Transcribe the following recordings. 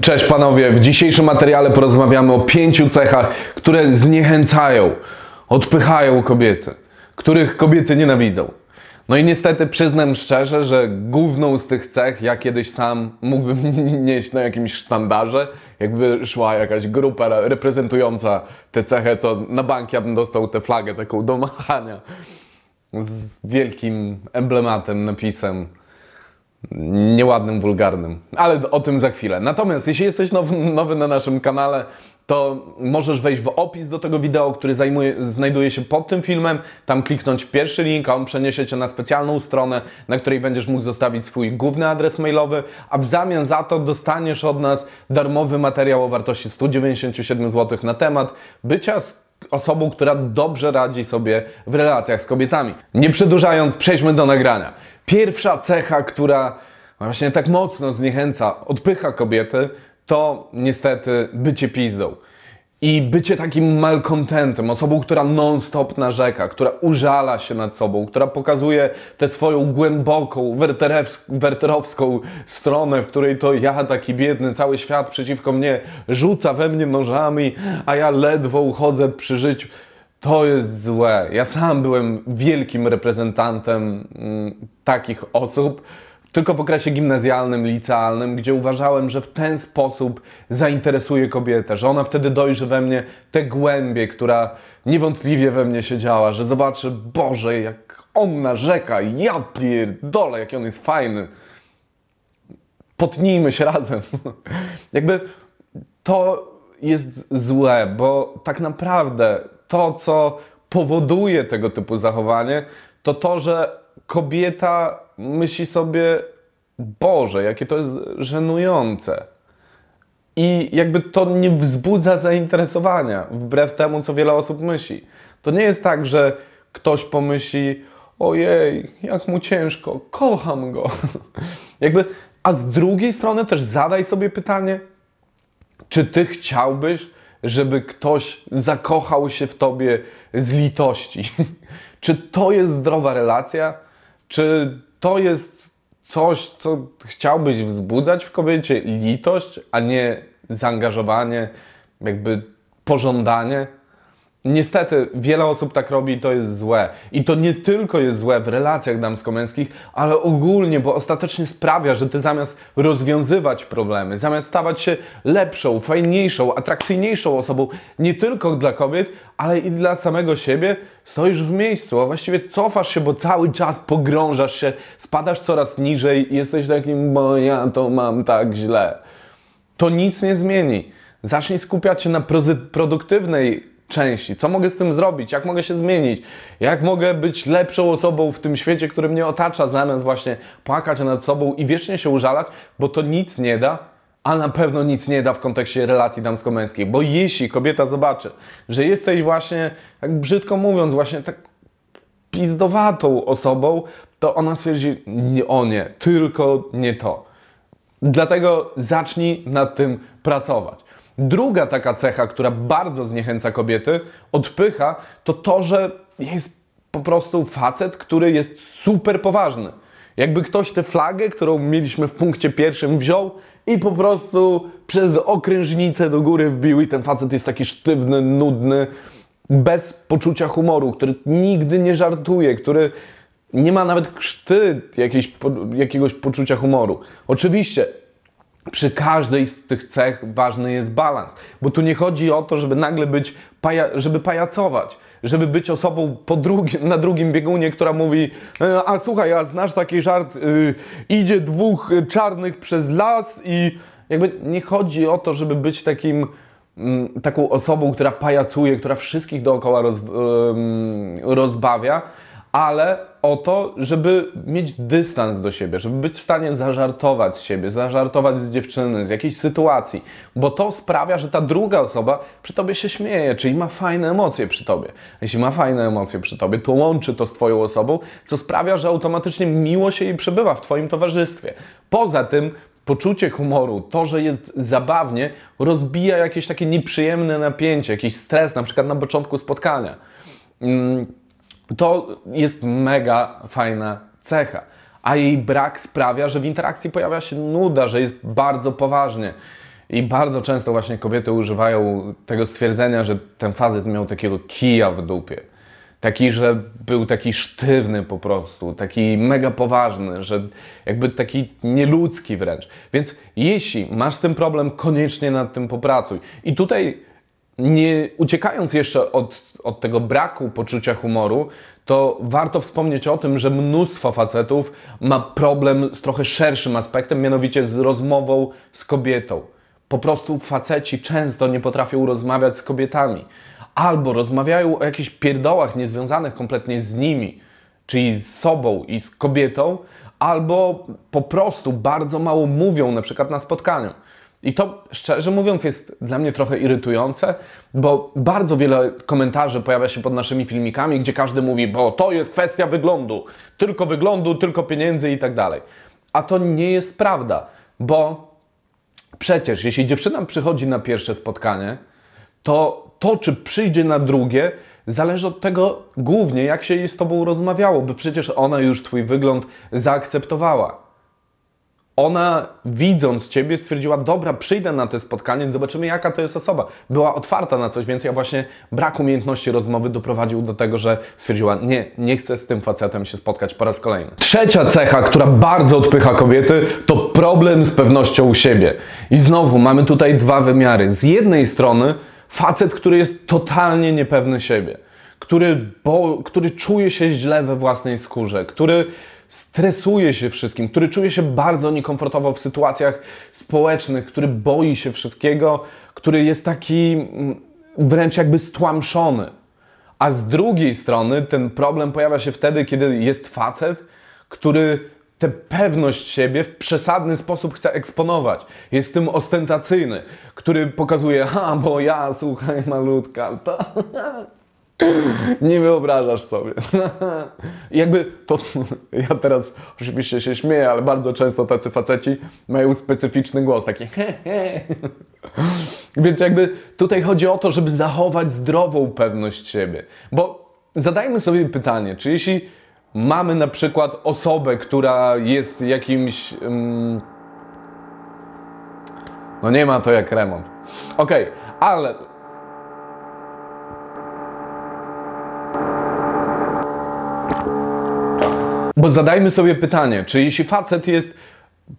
Cześć panowie, w dzisiejszym materiale porozmawiamy o pięciu cechach, które zniechęcają, odpychają kobiety, których kobiety nienawidzą. No i niestety przyznam szczerze, że główną z tych cech ja kiedyś sam mógłbym nieść na jakimś sztandarze. Jakby szła jakaś grupa reprezentująca tę cechę, to na bank ja bym dostał tę flagę taką do machania z wielkim emblematem, napisem nieładnym, wulgarnym. Ale o tym za chwilę. Natomiast jeśli jesteś nowy, nowy na naszym kanale, to możesz wejść w opis do tego wideo, który zajmuje, znajduje się pod tym filmem, tam kliknąć w pierwszy link, a on przeniesie Cię na specjalną stronę, na której będziesz mógł zostawić swój główny adres mailowy, a w zamian za to dostaniesz od nas darmowy materiał o wartości 197 zł na temat bycia osobą, która dobrze radzi sobie w relacjach z kobietami. Nie przedłużając, przejdźmy do nagrania. Pierwsza cecha, która właśnie tak mocno zniechęca, odpycha kobiety, to niestety bycie pizdą. I bycie takim malkontentem, osobą, która non-stop narzeka, która użala się nad sobą, która pokazuje tę swoją głęboką, werterowską stronę, w której to ja, taki biedny, cały świat przeciwko mnie rzuca we mnie nożami, a ja ledwo uchodzę przy życiu. To jest złe. Ja sam byłem wielkim reprezentantem mm, takich osób, tylko w okresie gimnazjalnym, licealnym, gdzie uważałem, że w ten sposób zainteresuje kobietę, że ona wtedy dojrzy we mnie tę głębię, która niewątpliwie we mnie siedziała, że zobaczy, Boże, jak on narzeka, ja pierdolę, jaki on jest fajny. Potnijmy się razem. Jakby to jest złe, bo tak naprawdę to, co powoduje tego typu zachowanie, to to, że kobieta myśli sobie, Boże, jakie to jest żenujące. I jakby to nie wzbudza zainteresowania, wbrew temu, co wiele osób myśli. To nie jest tak, że ktoś pomyśli, ojej, jak mu ciężko, kocham go. jakby, a z drugiej strony też zadaj sobie pytanie, czy ty chciałbyś, żeby ktoś zakochał się w tobie z litości? czy to jest zdrowa relacja? Czy to jest coś, co chciałbyś wzbudzać w kobiecie? Litość, a nie zaangażowanie, jakby pożądanie? Niestety, wiele osób tak robi i to jest złe. I to nie tylko jest złe w relacjach damsko-męskich, ale ogólnie, bo ostatecznie sprawia, że ty zamiast rozwiązywać problemy, zamiast stawać się lepszą, fajniejszą, atrakcyjniejszą osobą, nie tylko dla kobiet, ale i dla samego siebie, stoisz w miejscu, a właściwie cofasz się, bo cały czas pogrążasz się, spadasz coraz niżej i jesteś takim, bo ja to mam tak źle. To nic nie zmieni. Zacznij skupiać się na produktywnej części. Co mogę z tym zrobić? Jak mogę się zmienić? Jak mogę być lepszą osobą w tym świecie, który mnie otacza, zamiast właśnie płakać nad sobą i wiecznie się użalać, bo to nic nie da, a na pewno nic nie da w kontekście relacji damsko-męskiej. Bo jeśli kobieta zobaczy, że jesteś właśnie, tak brzydko mówiąc, właśnie tak pizdowatą osobą, to ona stwierdzi, o nie, tylko nie to. Dlatego zacznij nad tym pracować. Druga taka cecha, która bardzo zniechęca kobiety, odpycha, to to, że jest po prostu facet, który jest super poważny. Jakby ktoś tę flagę, którą mieliśmy w punkcie pierwszym, wziął i po prostu przez okrężnicę do góry wbił i ten facet jest taki sztywny, nudny, bez poczucia humoru, który nigdy nie żartuje, który nie ma nawet jakiegoś, jakiegoś poczucia humoru. Oczywiście przy każdej z tych cech ważny jest balans, bo tu nie chodzi o to, żeby nagle być, paja żeby pajacować, żeby być osobą po drugi na drugim biegunie, która mówi, e, a słuchaj, a znasz taki żart, yy, idzie dwóch czarnych przez las i jakby nie chodzi o to, żeby być takim mm, taką osobą, która pajacuje, która wszystkich dookoła roz, rozbawia, ale o to, żeby mieć dystans do siebie, żeby być w stanie zażartować z siebie, zażartować z dziewczyny, z jakiejś sytuacji, bo to sprawia, że ta druga osoba przy tobie się śmieje, czyli ma fajne emocje przy tobie. Jeśli ma fajne emocje przy tobie, to łączy to z twoją osobą, co sprawia, że automatycznie miło się jej przebywa w twoim towarzystwie. Poza tym poczucie humoru, to, że jest zabawnie, rozbija jakieś takie nieprzyjemne napięcie, jakiś stres, na przykład na początku spotkania. Mm, to jest mega fajna cecha. A jej brak sprawia, że w interakcji pojawia się nuda, że jest bardzo poważnie. I bardzo często właśnie kobiety używają tego stwierdzenia, że ten facet miał takiego kija w dupie. Taki, że był taki sztywny po prostu, taki mega poważny, że jakby taki nieludzki wręcz. Więc jeśli masz z tym problem, koniecznie nad tym popracuj. I tutaj nie uciekając jeszcze od, od tego braku poczucia humoru, to warto wspomnieć o tym, że mnóstwo facetów ma problem z trochę szerszym aspektem, mianowicie z rozmową z kobietą. Po prostu faceci często nie potrafią rozmawiać z kobietami. Albo rozmawiają o jakichś pierdołach niezwiązanych kompletnie z nimi, czyli z sobą i z kobietą, albo po prostu bardzo mało mówią, na przykład na spotkaniu. I to szczerze mówiąc jest dla mnie trochę irytujące, bo bardzo wiele komentarzy pojawia się pod naszymi filmikami, gdzie każdy mówi, bo to jest kwestia wyglądu, tylko wyglądu, tylko pieniędzy i tak dalej. A to nie jest prawda, bo przecież jeśli dziewczyna przychodzi na pierwsze spotkanie, to to, czy przyjdzie na drugie, zależy od tego głównie, jak się jej z Tobą rozmawiało, bo przecież ona już Twój wygląd zaakceptowała ona widząc Ciebie stwierdziła, dobra, przyjdę na to spotkanie, zobaczymy jaka to jest osoba. Była otwarta na coś więcej, a właśnie brak umiejętności rozmowy doprowadził do tego, że stwierdziła, nie, nie chcę z tym facetem się spotkać po raz kolejny. Trzecia cecha, która bardzo odpycha kobiety, to problem z pewnością siebie. I znowu mamy tutaj dwa wymiary. Z jednej strony facet, który jest totalnie niepewny siebie, który, bo, który czuje się źle we własnej skórze, który stresuje się wszystkim, który czuje się bardzo niekomfortowo w sytuacjach społecznych, który boi się wszystkiego, który jest taki mm, wręcz jakby stłamszony. A z drugiej strony ten problem pojawia się wtedy, kiedy jest facet, który tę pewność siebie w przesadny sposób chce eksponować. Jest tym ostentacyjny, który pokazuje, ha, bo ja, słuchaj, malutka, to... Nie wyobrażasz sobie. Jakby to, ja teraz oczywiście się śmieję, ale bardzo często tacy faceci mają specyficzny głos, taki. Więc jakby tutaj chodzi o to, żeby zachować zdrową pewność siebie. Bo zadajmy sobie pytanie, czy jeśli mamy na przykład osobę, która jest jakimś... Um, no nie ma to jak remont. Okej, okay, ale Bo zadajmy sobie pytanie, czy jeśli facet jest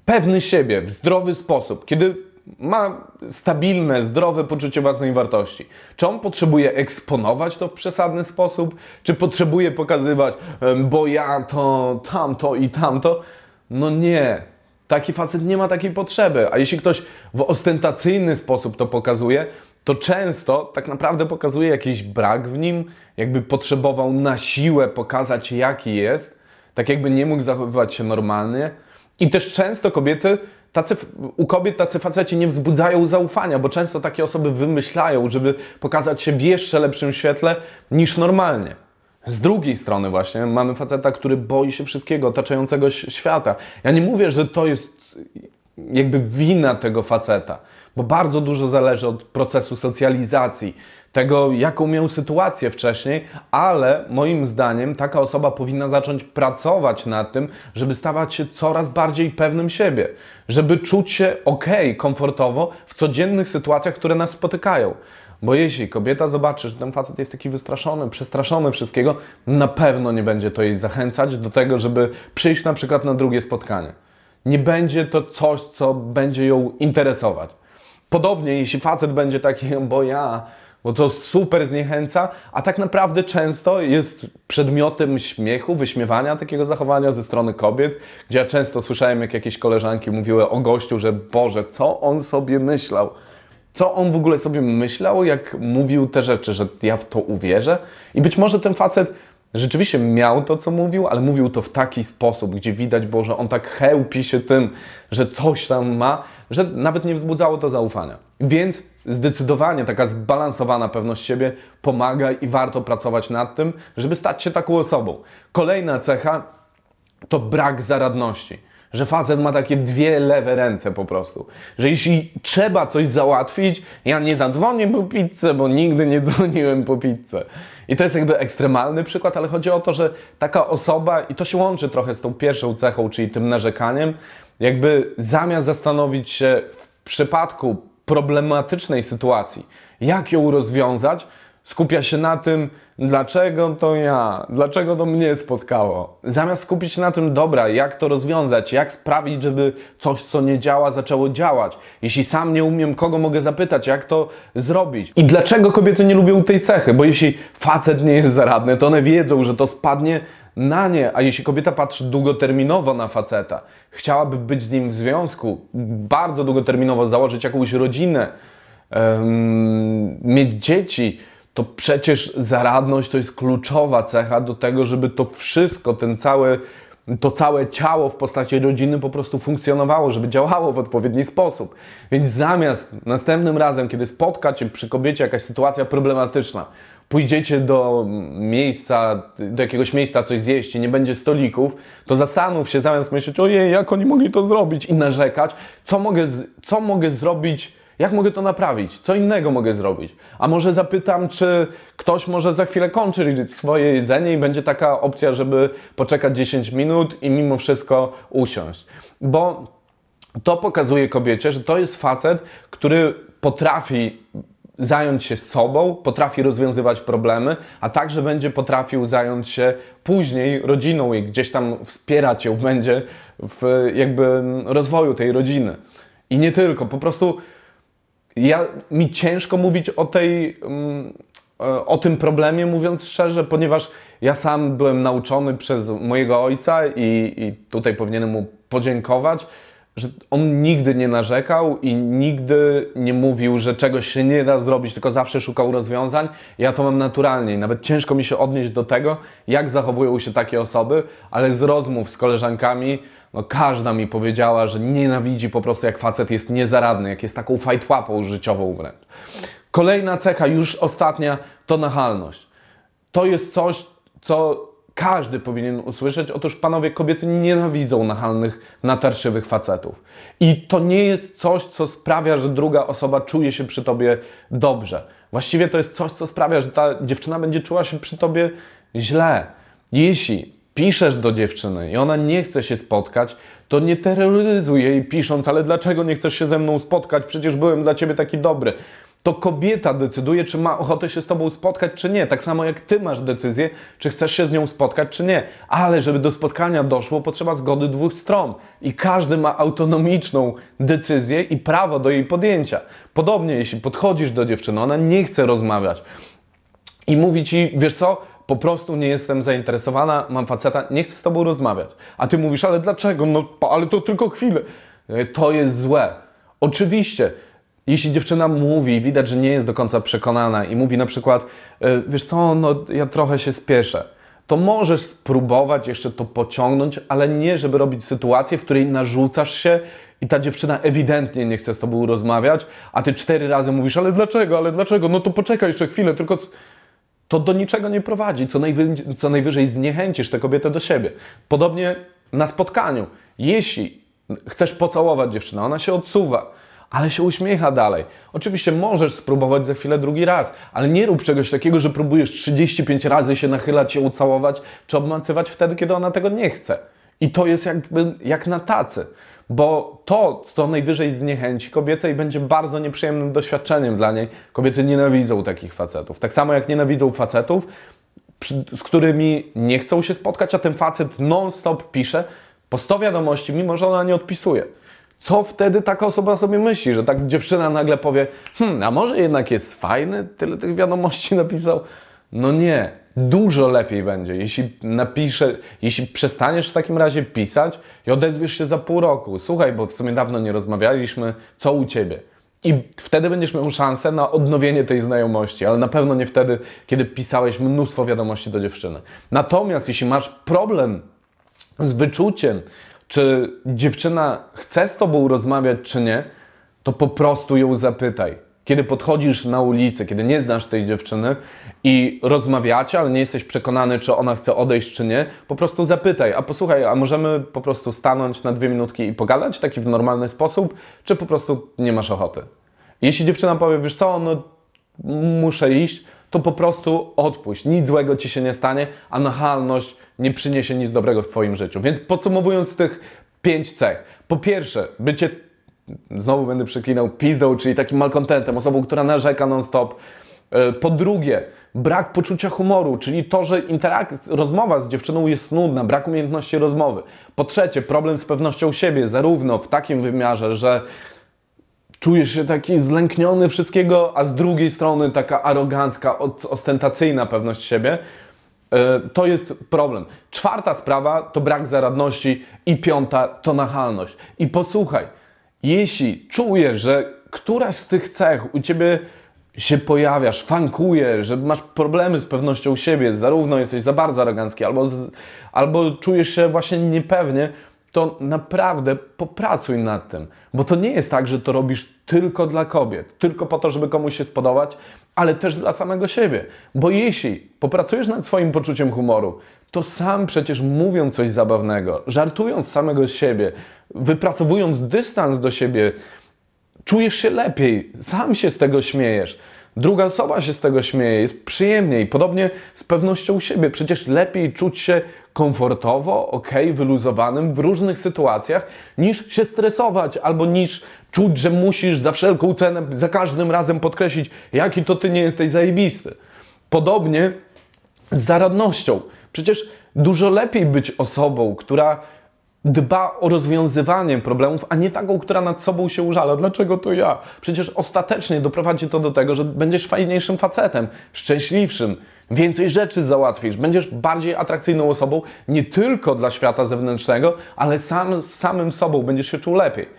pewny siebie w zdrowy sposób, kiedy ma stabilne, zdrowe poczucie własnej wartości. Czy on potrzebuje eksponować to w przesadny sposób? Czy potrzebuje pokazywać, bo ja to, tamto i tamto? No nie. Taki facet nie ma takiej potrzeby. A jeśli ktoś w ostentacyjny sposób to pokazuje, to często tak naprawdę pokazuje jakiś brak w nim, jakby potrzebował na siłę pokazać, jaki jest tak jakby nie mógł zachowywać się normalnie. I też często kobiety, tacy, u kobiet tacy faceci nie wzbudzają zaufania, bo często takie osoby wymyślają, żeby pokazać się w jeszcze lepszym świetle niż normalnie. Z drugiej strony właśnie mamy faceta, który boi się wszystkiego otaczającego świata. Ja nie mówię, że to jest jakby wina tego faceta, bo bardzo dużo zależy od procesu socjalizacji, tego, jaką miał sytuację wcześniej, ale moim zdaniem taka osoba powinna zacząć pracować nad tym, żeby stawać się coraz bardziej pewnym siebie, żeby czuć się ok, komfortowo w codziennych sytuacjach, które nas spotykają. Bo jeśli kobieta zobaczy, że ten facet jest taki wystraszony, przestraszony wszystkiego, na pewno nie będzie to jej zachęcać do tego, żeby przyjść na przykład na drugie spotkanie. Nie będzie to coś, co będzie ją interesować. Podobnie, jeśli facet będzie taki, bo ja bo to super zniechęca, a tak naprawdę często jest przedmiotem śmiechu, wyśmiewania takiego zachowania ze strony kobiet, gdzie ja często słyszałem, jak jakieś koleżanki mówiły o gościu, że Boże, co on sobie myślał? Co on w ogóle sobie myślał, jak mówił te rzeczy, że ja w to uwierzę? I być może ten facet rzeczywiście miał to, co mówił, ale mówił to w taki sposób, gdzie widać było, że on tak chełpi się tym, że coś tam ma, że nawet nie wzbudzało to zaufania. Więc zdecydowanie taka zbalansowana pewność siebie pomaga i warto pracować nad tym, żeby stać się taką osobą. Kolejna cecha to brak zaradności. Że facet ma takie dwie lewe ręce po prostu. Że jeśli trzeba coś załatwić, ja nie zadzwonię po pizzę, bo nigdy nie dzwoniłem po pizzę. I to jest jakby ekstremalny przykład, ale chodzi o to, że taka osoba, i to się łączy trochę z tą pierwszą cechą, czyli tym narzekaniem, jakby zamiast zastanowić się w przypadku problematycznej sytuacji, jak ją rozwiązać, skupia się na tym, dlaczego to ja, dlaczego to mnie spotkało. Zamiast skupić się na tym, dobra, jak to rozwiązać, jak sprawić, żeby coś, co nie działa, zaczęło działać. Jeśli sam nie umiem, kogo mogę zapytać, jak to zrobić. I dlaczego kobiety nie lubią tej cechy? Bo jeśli facet nie jest zaradny, to one wiedzą, że to spadnie na nie, a jeśli kobieta patrzy długoterminowo na faceta, chciałaby być z nim w związku, bardzo długoterminowo założyć jakąś rodzinę, um, mieć dzieci, to przecież zaradność to jest kluczowa cecha do tego, żeby to wszystko, ten cały, to całe ciało w postaci rodziny po prostu funkcjonowało, żeby działało w odpowiedni sposób. Więc zamiast następnym razem, kiedy spotka Cię przy kobiecie jakaś sytuacja problematyczna, pójdziecie do miejsca, do jakiegoś miejsca coś zjeść i nie będzie stolików, to zastanów się zamiast myśleć, ojej, jak oni mogli to zrobić i narzekać, co mogę, co mogę zrobić jak mogę to naprawić? Co innego mogę zrobić? A może zapytam, czy ktoś może za chwilę kończy swoje jedzenie i będzie taka opcja, żeby poczekać 10 minut i mimo wszystko usiąść. Bo to pokazuje kobiecie, że to jest facet, który potrafi zająć się sobą, potrafi rozwiązywać problemy, a także będzie potrafił zająć się później rodziną i gdzieś tam wspierać ją będzie w jakby rozwoju tej rodziny. I nie tylko, po prostu ja, mi ciężko mówić o tej, e, o tym problemie, mówiąc szczerze, ponieważ ja sam byłem nauczony przez mojego ojca i, i tutaj powinienem mu podziękować, że on nigdy nie narzekał i nigdy nie mówił, że czegoś się nie da zrobić, tylko zawsze szukał rozwiązań. Ja to mam naturalnie i nawet ciężko mi się odnieść do tego, jak zachowują się takie osoby, ale z rozmów z koleżankami, no każda mi powiedziała, że nienawidzi po prostu jak facet jest niezaradny, jak jest taką fajtłapą życiową wręcz. Kolejna cecha, już ostatnia, to nachalność. To jest coś, co każdy powinien usłyszeć. Otóż panowie, kobiety nienawidzą nachalnych, natarszywych facetów. I to nie jest coś, co sprawia, że druga osoba czuje się przy tobie dobrze. Właściwie to jest coś, co sprawia, że ta dziewczyna będzie czuła się przy tobie źle. Jeśli piszesz do dziewczyny i ona nie chce się spotkać, to nie terroryzuj jej pisząc, ale dlaczego nie chcesz się ze mną spotkać? Przecież byłem dla ciebie taki dobry to kobieta decyduje, czy ma ochotę się z tobą spotkać, czy nie. Tak samo jak ty masz decyzję, czy chcesz się z nią spotkać, czy nie. Ale żeby do spotkania doszło, potrzeba zgody dwóch stron. I każdy ma autonomiczną decyzję i prawo do jej podjęcia. Podobnie, jeśli podchodzisz do dziewczyny, ona nie chce rozmawiać i mówi ci, wiesz co, po prostu nie jestem zainteresowana, mam faceta, nie chcę z tobą rozmawiać. A ty mówisz, ale dlaczego? No, ale to tylko chwilę. To jest złe. Oczywiście jeśli dziewczyna mówi, widać, że nie jest do końca przekonana i mówi na przykład, e, wiesz co, no ja trochę się spieszę, to możesz spróbować jeszcze to pociągnąć, ale nie, żeby robić sytuację, w której narzucasz się i ta dziewczyna ewidentnie nie chce z tobą rozmawiać, a ty cztery razy mówisz, ale dlaczego, ale dlaczego, no to poczekaj jeszcze chwilę, tylko to do niczego nie prowadzi, co, najwyżej, co najwyżej zniechęcisz tę kobietę do siebie. Podobnie na spotkaniu. Jeśli chcesz pocałować dziewczynę, ona się odsuwa, ale się uśmiecha dalej. Oczywiście możesz spróbować za chwilę drugi raz, ale nie rób czegoś takiego, że próbujesz 35 razy się nachylać, się ucałować, czy obmacywać wtedy, kiedy ona tego nie chce. I to jest jakby jak na tacy, bo to, co najwyżej zniechęci kobietę i będzie bardzo nieprzyjemnym doświadczeniem dla niej. Kobiety nienawidzą takich facetów. Tak samo jak nienawidzą facetów, z którymi nie chcą się spotkać, a ten facet non-stop pisze po 100 wiadomości, mimo że ona nie odpisuje. Co wtedy taka osoba sobie myśli, że tak dziewczyna nagle powie, hmm, a może jednak jest fajny, tyle tych wiadomości napisał? No nie, dużo lepiej będzie, jeśli napiszę, jeśli przestaniesz w takim razie pisać i odezwiesz się za pół roku. Słuchaj, bo w sumie dawno nie rozmawialiśmy, co u Ciebie? I wtedy będziesz miał szansę na odnowienie tej znajomości, ale na pewno nie wtedy, kiedy pisałeś mnóstwo wiadomości do dziewczyny. Natomiast jeśli masz problem z wyczuciem, czy dziewczyna chce z tobą rozmawiać, czy nie, to po prostu ją zapytaj. Kiedy podchodzisz na ulicę, kiedy nie znasz tej dziewczyny i rozmawiacie, ale nie jesteś przekonany, czy ona chce odejść, czy nie, po prostu zapytaj, a posłuchaj, a możemy po prostu stanąć na dwie minutki i pogadać taki w normalny sposób, czy po prostu nie masz ochoty? Jeśli dziewczyna powie, wiesz co, no muszę iść, to po prostu odpuść. Nic złego ci się nie stanie, a nachalność nie przyniesie nic dobrego w Twoim życiu. Więc podsumowując tych pięć cech. Po pierwsze, bycie znowu będę przeklinał, pizdą, czyli takim malkontentem, osobą, która narzeka non-stop. E, po drugie, brak poczucia humoru, czyli to, że rozmowa z dziewczyną jest nudna, brak umiejętności rozmowy. Po trzecie, problem z pewnością siebie, zarówno w takim wymiarze, że czujesz się taki zlękniony wszystkiego, a z drugiej strony taka arogancka, ostentacyjna pewność siebie. E, to jest problem. Czwarta sprawa to brak zaradności i piąta to nachalność. I posłuchaj, jeśli czujesz, że któraś z tych cech u Ciebie się pojawiasz, fankuje, że masz problemy z pewnością siebie, zarówno jesteś za bardzo arogancki, albo, z, albo czujesz się właśnie niepewnie, to naprawdę popracuj nad tym. Bo to nie jest tak, że to robisz tylko dla kobiet, tylko po to, żeby komuś się spodobać, ale też dla samego siebie. Bo jeśli popracujesz nad swoim poczuciem humoru, to sam przecież mówiąc coś zabawnego, żartując samego siebie, wypracowując dystans do siebie, czujesz się lepiej, sam się z tego śmiejesz. Druga osoba się z tego śmieje, jest przyjemniej. Podobnie z pewnością siebie. Przecież lepiej czuć się komfortowo, ok, wyluzowanym w różnych sytuacjach, niż się stresować albo niż czuć, że musisz za wszelką cenę, za każdym razem podkreślić, jaki to ty nie jesteś zajebisty. Podobnie z zaradnością. Przecież dużo lepiej być osobą, która dba o rozwiązywanie problemów, a nie taką, która nad sobą się użala. Dlaczego to ja? Przecież ostatecznie doprowadzi to do tego, że będziesz fajniejszym facetem, szczęśliwszym, więcej rzeczy załatwisz, będziesz bardziej atrakcyjną osobą nie tylko dla świata zewnętrznego, ale sam z samym sobą będziesz się czuł lepiej.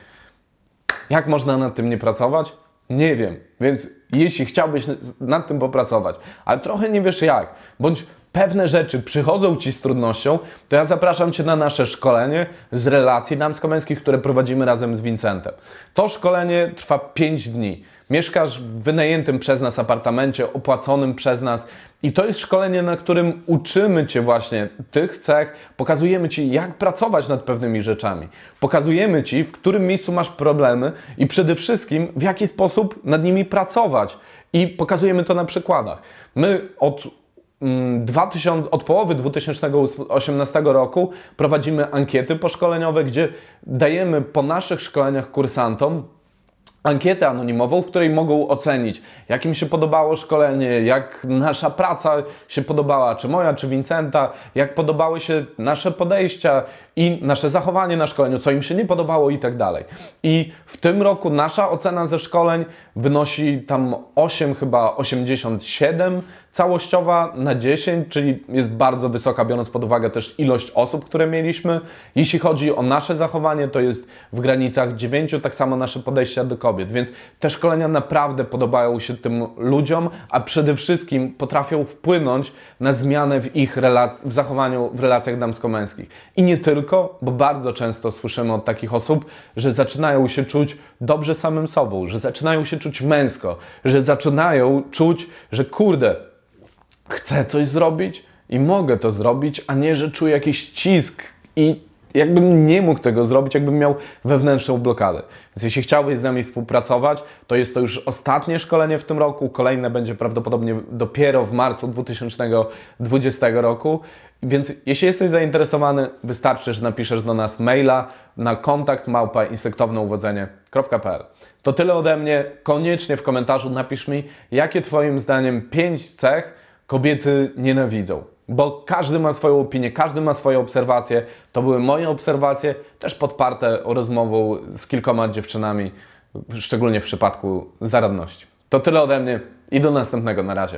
Jak można nad tym nie pracować? Nie wiem. Więc jeśli chciałbyś nad tym popracować, ale trochę nie wiesz jak, bądź pewne rzeczy przychodzą Ci z trudnością, to ja zapraszam Cię na nasze szkolenie z relacji damsko-męskich, które prowadzimy razem z Vincentem. To szkolenie trwa 5 dni. Mieszkasz w wynajętym przez nas apartamencie, opłaconym przez nas i to jest szkolenie, na którym uczymy Cię właśnie tych cech, pokazujemy Ci, jak pracować nad pewnymi rzeczami. Pokazujemy Ci, w którym miejscu masz problemy i przede wszystkim, w jaki sposób nad nimi pracować. I pokazujemy to na przykładach. My od 2000, mm, od połowy 2018 roku prowadzimy ankiety poszkoleniowe, gdzie dajemy po naszych szkoleniach kursantom ankietę anonimową, w której mogą ocenić, jak im się podobało szkolenie, jak nasza praca się podobała, czy moja, czy Vincenta, jak podobały się nasze podejścia i nasze zachowanie na szkoleniu, co im się nie podobało i tak dalej. I w tym roku nasza ocena ze szkoleń wynosi tam 8, chyba 87 całościowa na 10, czyli jest bardzo wysoka, biorąc pod uwagę też ilość osób, które mieliśmy. Jeśli chodzi o nasze zachowanie, to jest w granicach 9, tak samo nasze podejścia do kobiet, więc te szkolenia naprawdę podobają się tym ludziom, a przede wszystkim potrafią wpłynąć na zmianę w ich w zachowaniu w relacjach damsko-męskich. I nie tylko, bo bardzo często słyszymy od takich osób, że zaczynają się czuć dobrze samym sobą, że zaczynają się czuć męsko, że zaczynają czuć, że kurde, chcę coś zrobić i mogę to zrobić, a nie, że czuję jakiś ścisk i jakbym nie mógł tego zrobić, jakbym miał wewnętrzną blokadę. Więc jeśli chciałbyś z nami współpracować, to jest to już ostatnie szkolenie w tym roku. Kolejne będzie prawdopodobnie dopiero w marcu 2020 roku. Więc jeśli jesteś zainteresowany, wystarczy, że napiszesz do nas maila na kontakt małpa instynktowneuwodzenie.pl. To tyle ode mnie. Koniecznie w komentarzu napisz mi, jakie Twoim zdaniem pięć cech kobiety nienawidzą. Bo każdy ma swoją opinię, każdy ma swoje obserwacje. To były moje obserwacje, też podparte rozmową z kilkoma dziewczynami, szczególnie w przypadku zaradności. To tyle ode mnie i do następnego. Na razie.